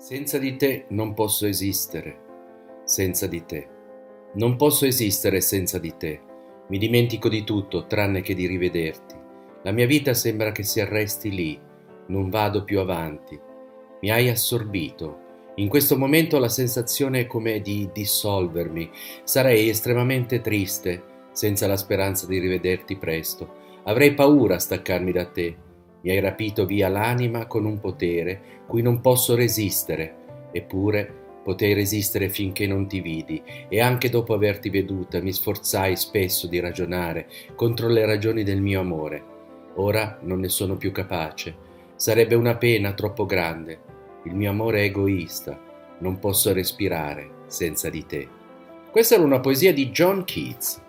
Senza di te non posso esistere, senza di te. Non posso esistere senza di te. Mi dimentico di tutto tranne che di rivederti. La mia vita sembra che si arresti lì, non vado più avanti. Mi hai assorbito. In questo momento la sensazione è come di dissolvermi. Sarei estremamente triste senza la speranza di rivederti presto. Avrei paura a staccarmi da te mi hai rapito via l'anima con un potere cui non posso resistere, eppure potei resistere finché non ti vidi e anche dopo averti veduta mi sforzai spesso di ragionare contro le ragioni del mio amore. Ora non ne sono più capace. Sarebbe una pena troppo grande. Il mio amore è egoista. Non posso respirare senza di te. Questa era una poesia di John Keats.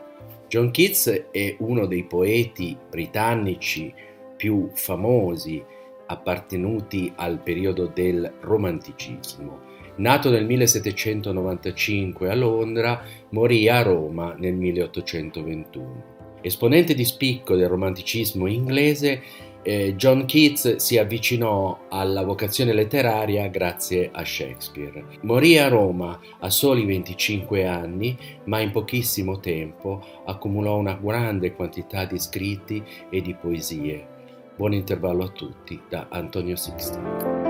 John Keats è uno dei poeti britannici più famosi appartenuti al periodo del romanticismo. Nato nel 1795 a Londra, morì a Roma nel 1821. Esponente di spicco del romanticismo inglese, eh, John Keats si avvicinò alla vocazione letteraria grazie a Shakespeare. Morì a Roma a soli 25 anni, ma in pochissimo tempo accumulò una grande quantità di scritti e di poesie. Buon intervallo a tutti da Antonio Sixti.